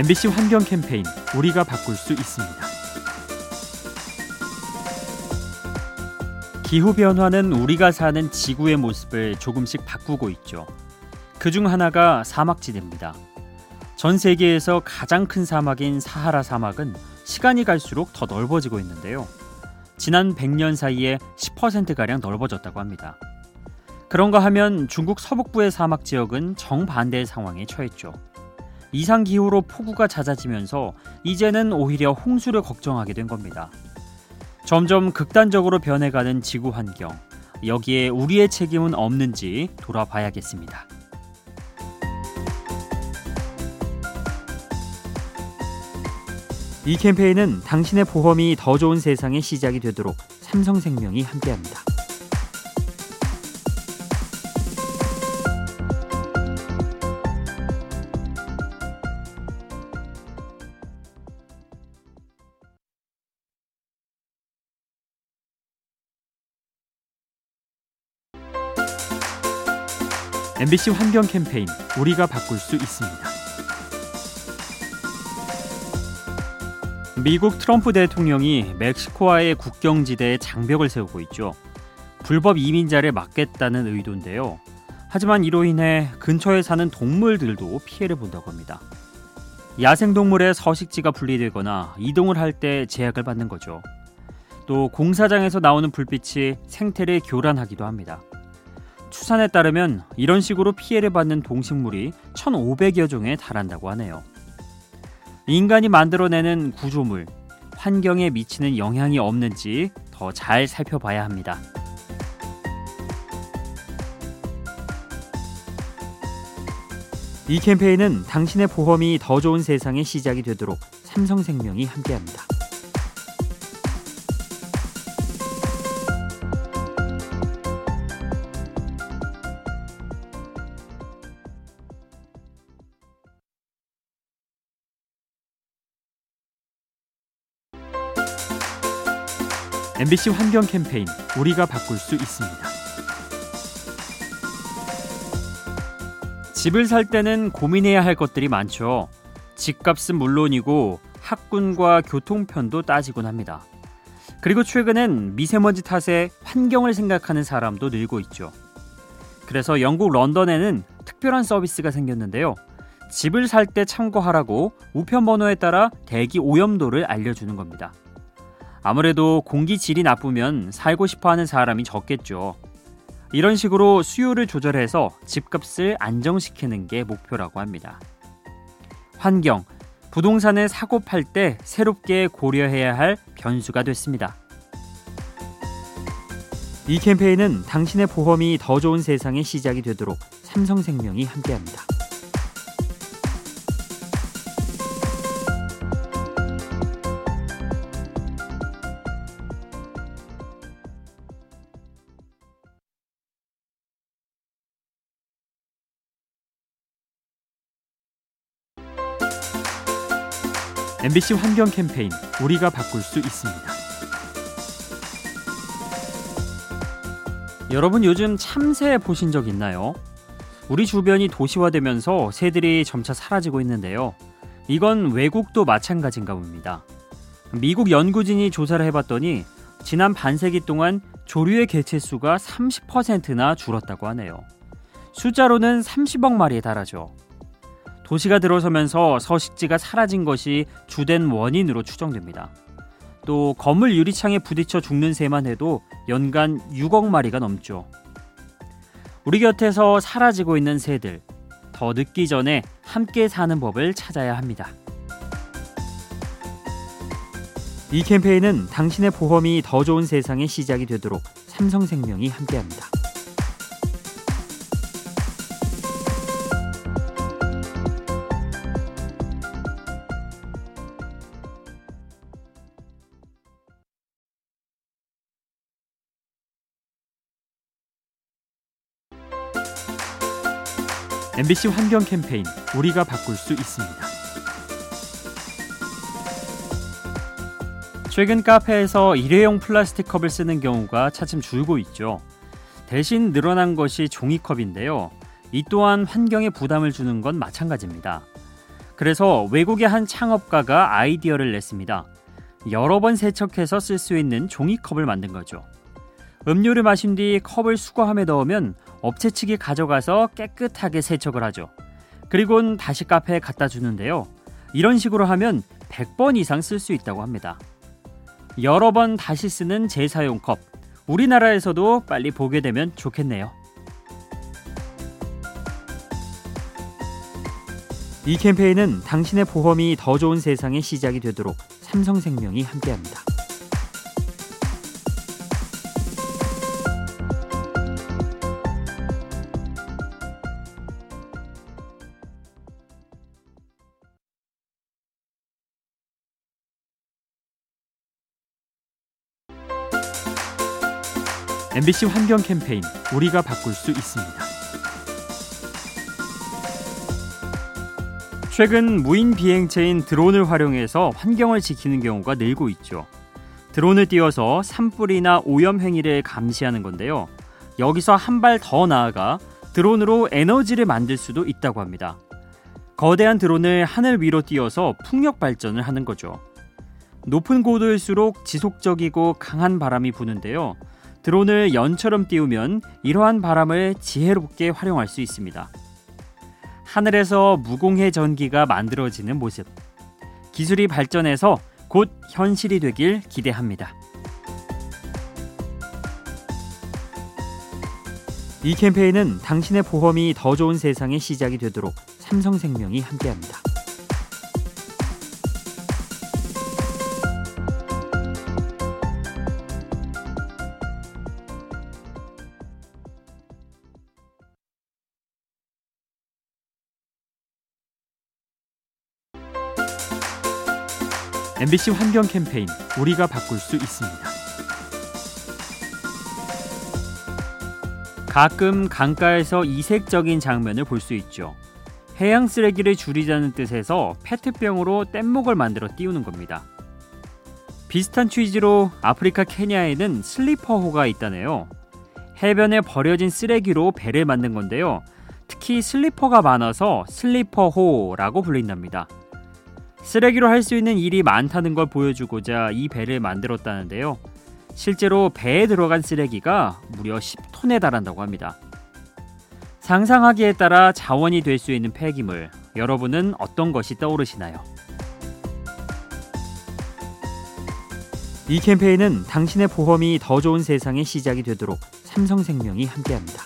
MBC 환경 캠페인 우리가 바꿀 수 있습니다. 기후 변화는 우리가 사는 지구의 모습을 조금씩 바꾸고 있죠. 그 중 하나가 사막지대입니다. 전 세계에서 가장 큰 사막인 사하라 사막은 시간이 갈수록 더 넓어지고 있는데요. 지난 100년 사이에 10%가량 넓어졌다고 합니다. 그런가 하면 중국 서북부의 사막 지역은 정반대의 상황에 처했죠. 이상 기후로 폭우가 잦아지면서 이제는 오히려 홍수를 걱정하게 된 겁니다. 점점 극단적으로 변해가는 지구 환경. 여기에 우리의 책임은 없는지 돌아봐야겠습니다. 이 캠페인은 당신의 보험이 더 좋은 세상의 시작이 되도록 삼성생명이 함께합니다. MBC 환경 캠페인 우리가 바꿀 수 있습니다. 미국 트럼프 대통령이 멕시코와의 국경지대에 장벽을 세우고 있죠. 불법 이민자를 막겠다는 의도인데요. 하지만 이로 인해 근처에 사는 동물들도 피해를 본다고 합니다. 야생동물의 서식지가 분리되거나 이동을 할 때 제약을 받는 거죠. 또 공사장에서 나오는 불빛이 생태를 교란하기도 합니다. 추산에 따르면 이런 식으로 피해를 받는 동식물이 1,500여 종에 달한다고 하네요. 인간이 만들어내는 구조물, 환경에 미치는 영향이 없는지 더 잘 살펴봐야 합니다. 이 캠페인은 당신의 보험이 더 좋은 세상의 시작이 되도록 삼성생명이 함께합니다. MBC 환경 캠페인 우리가 바꿀 수 있습니다. 집을 살 때는 고민해야 할 것들이 많죠. 집값은 물론이고 학군과 교통편도 따지곤 합니다. 그리고 최근엔 미세먼지 탓에 환경을 생각하는 사람도 늘고 있죠. 그래서 영국 런던에는 특별한 서비스가 생겼는데요. 집을 살 때 참고하라고 우편 번호에 따라 대기 오염도를 알려주는 겁니다. 아무래도 공기 질이 나쁘면 살고 싶어 하는 사람이 적겠죠. 이런 식으로 수요를 조절해서 집값을 안정시키는 게 목표라고 합니다. 환경, 부동산을 사고 팔 때 새롭게 고려해야 할 변수가 됐습니다. 이 캠페인은 당신의 보험이 더 좋은 세상의 시작이 되도록 삼성생명이 함께합니다. MBC 환경 캠페인 우리가 바꿀 수 있습니다. 여러분 요즘 참새 보신 적 있나요? 우리 주변이 도시화되면서 새들이 점차 사라지고 있는데요. 이건 외국도 마찬가지인가 봅니다. 미국 연구진이 조사를 해봤더니 지난 반세기 동안 조류의 개체 수가 30%나 줄었다고 하네요. 숫자로는 30억 마리에 달하죠. 도시가 들어서면서 서식지가 사라진 것이 주된 원인으로 추정됩니다. 또 건물 유리창에 부딪혀 죽는 새만 해도 연간 6억 마리가 넘죠. 우리 곁에서 사라지고 있는 새들 더 늦기 전에 함께 사는 법을 찾아야 합니다. 이 캠페인은 당신의 보험이 더 좋은 세상의 시작이 되도록 삼성생명이 함께합니다. MBC 환경 캠페인 우리가 바꿀 수 있습니다. 최근 카페에서 일회용 플라스틱 컵을 쓰는 경우가 차츰 줄고 있죠. 대신 늘어난 것이 종이컵인데요. 이 또한 환경에 부담을 주는 건 마찬가지입니다. 그래서 외국의 한 창업가가 아이디어를 냈습니다. 여러 번 세척해서 쓸 수 있는 종이컵을 만든 거죠. 음료를 마신 뒤 컵을 수거함에 넣으면 업체 측이 가져가서 깨끗하게 세척을 하죠. 그리곤 다시 카페에 갖다 주는데요. 이런 식으로 하면 100번 이상 쓸 수 있다고 합니다. 여러 번 다시 쓰는 재사용 컵. 우리나라에서도 빨리 보게 되면 좋겠네요. 이 캠페인은 당신의 보험이 더 좋은 세상의 시작이 되도록 삼성생명이 함께합니다. MBC 환경 캠페인 우리가 바꿀 수 있습니다. 최근 무인 비행체인 드론을 활용해서 환경을 지키는 경우가 늘고 있죠. 드론을 띄워서 산불이나 오염 행위를 감시하는 건데요. 여기서 한 발 더 나아가 드론으로 에너지를 만들 수도 있다고 합니다. 거대한 드론을 하늘 위로 띄워서 풍력 발전을 하는 거죠. 높은 고도일수록 지속적이고 강한 바람이 부는데요. 드론을 연처럼 띄우면 이러한 바람을 지혜롭게 활용할 수 있습니다. 하늘에서 무공해 전기가 만들어지는 모습. 기술이 발전해서 곧 현실이 되길 기대합니다. 이 캠페인은 당신의 보험이 더 좋은 세상의 시작이 되도록 삼성생명이 함께합니다. MBC 환경 캠페인 우리가 바꿀 수 있습니다. 가끔 강가에서 이색적인 장면을 볼 수 있죠. 해양 쓰레기를 줄이자는 뜻에서 페트병으로 뗏목을 만들어 띄우는 겁니다. 비슷한 취지로 아프리카 케냐에는 슬리퍼호가 있다네요. 해변에 버려진 쓰레기로 배를 만든 건데요. 특히 슬리퍼가 많아서 슬리퍼호라고 불린답니다. 쓰레기로 할 수 있는 일이 많다는 걸 보여주고자 이 배를 만들었다는데요. 실제로 배에 들어간 쓰레기가 무려 10톤에 달한다고 합니다. 상상하기에 따라 자원이 될 수 있는 폐기물, 여러분은 어떤 것이 떠오르시나요? 이 캠페인은 당신의 보험이 더 좋은 세상의 시작이 되도록 삼성생명이 함께합니다.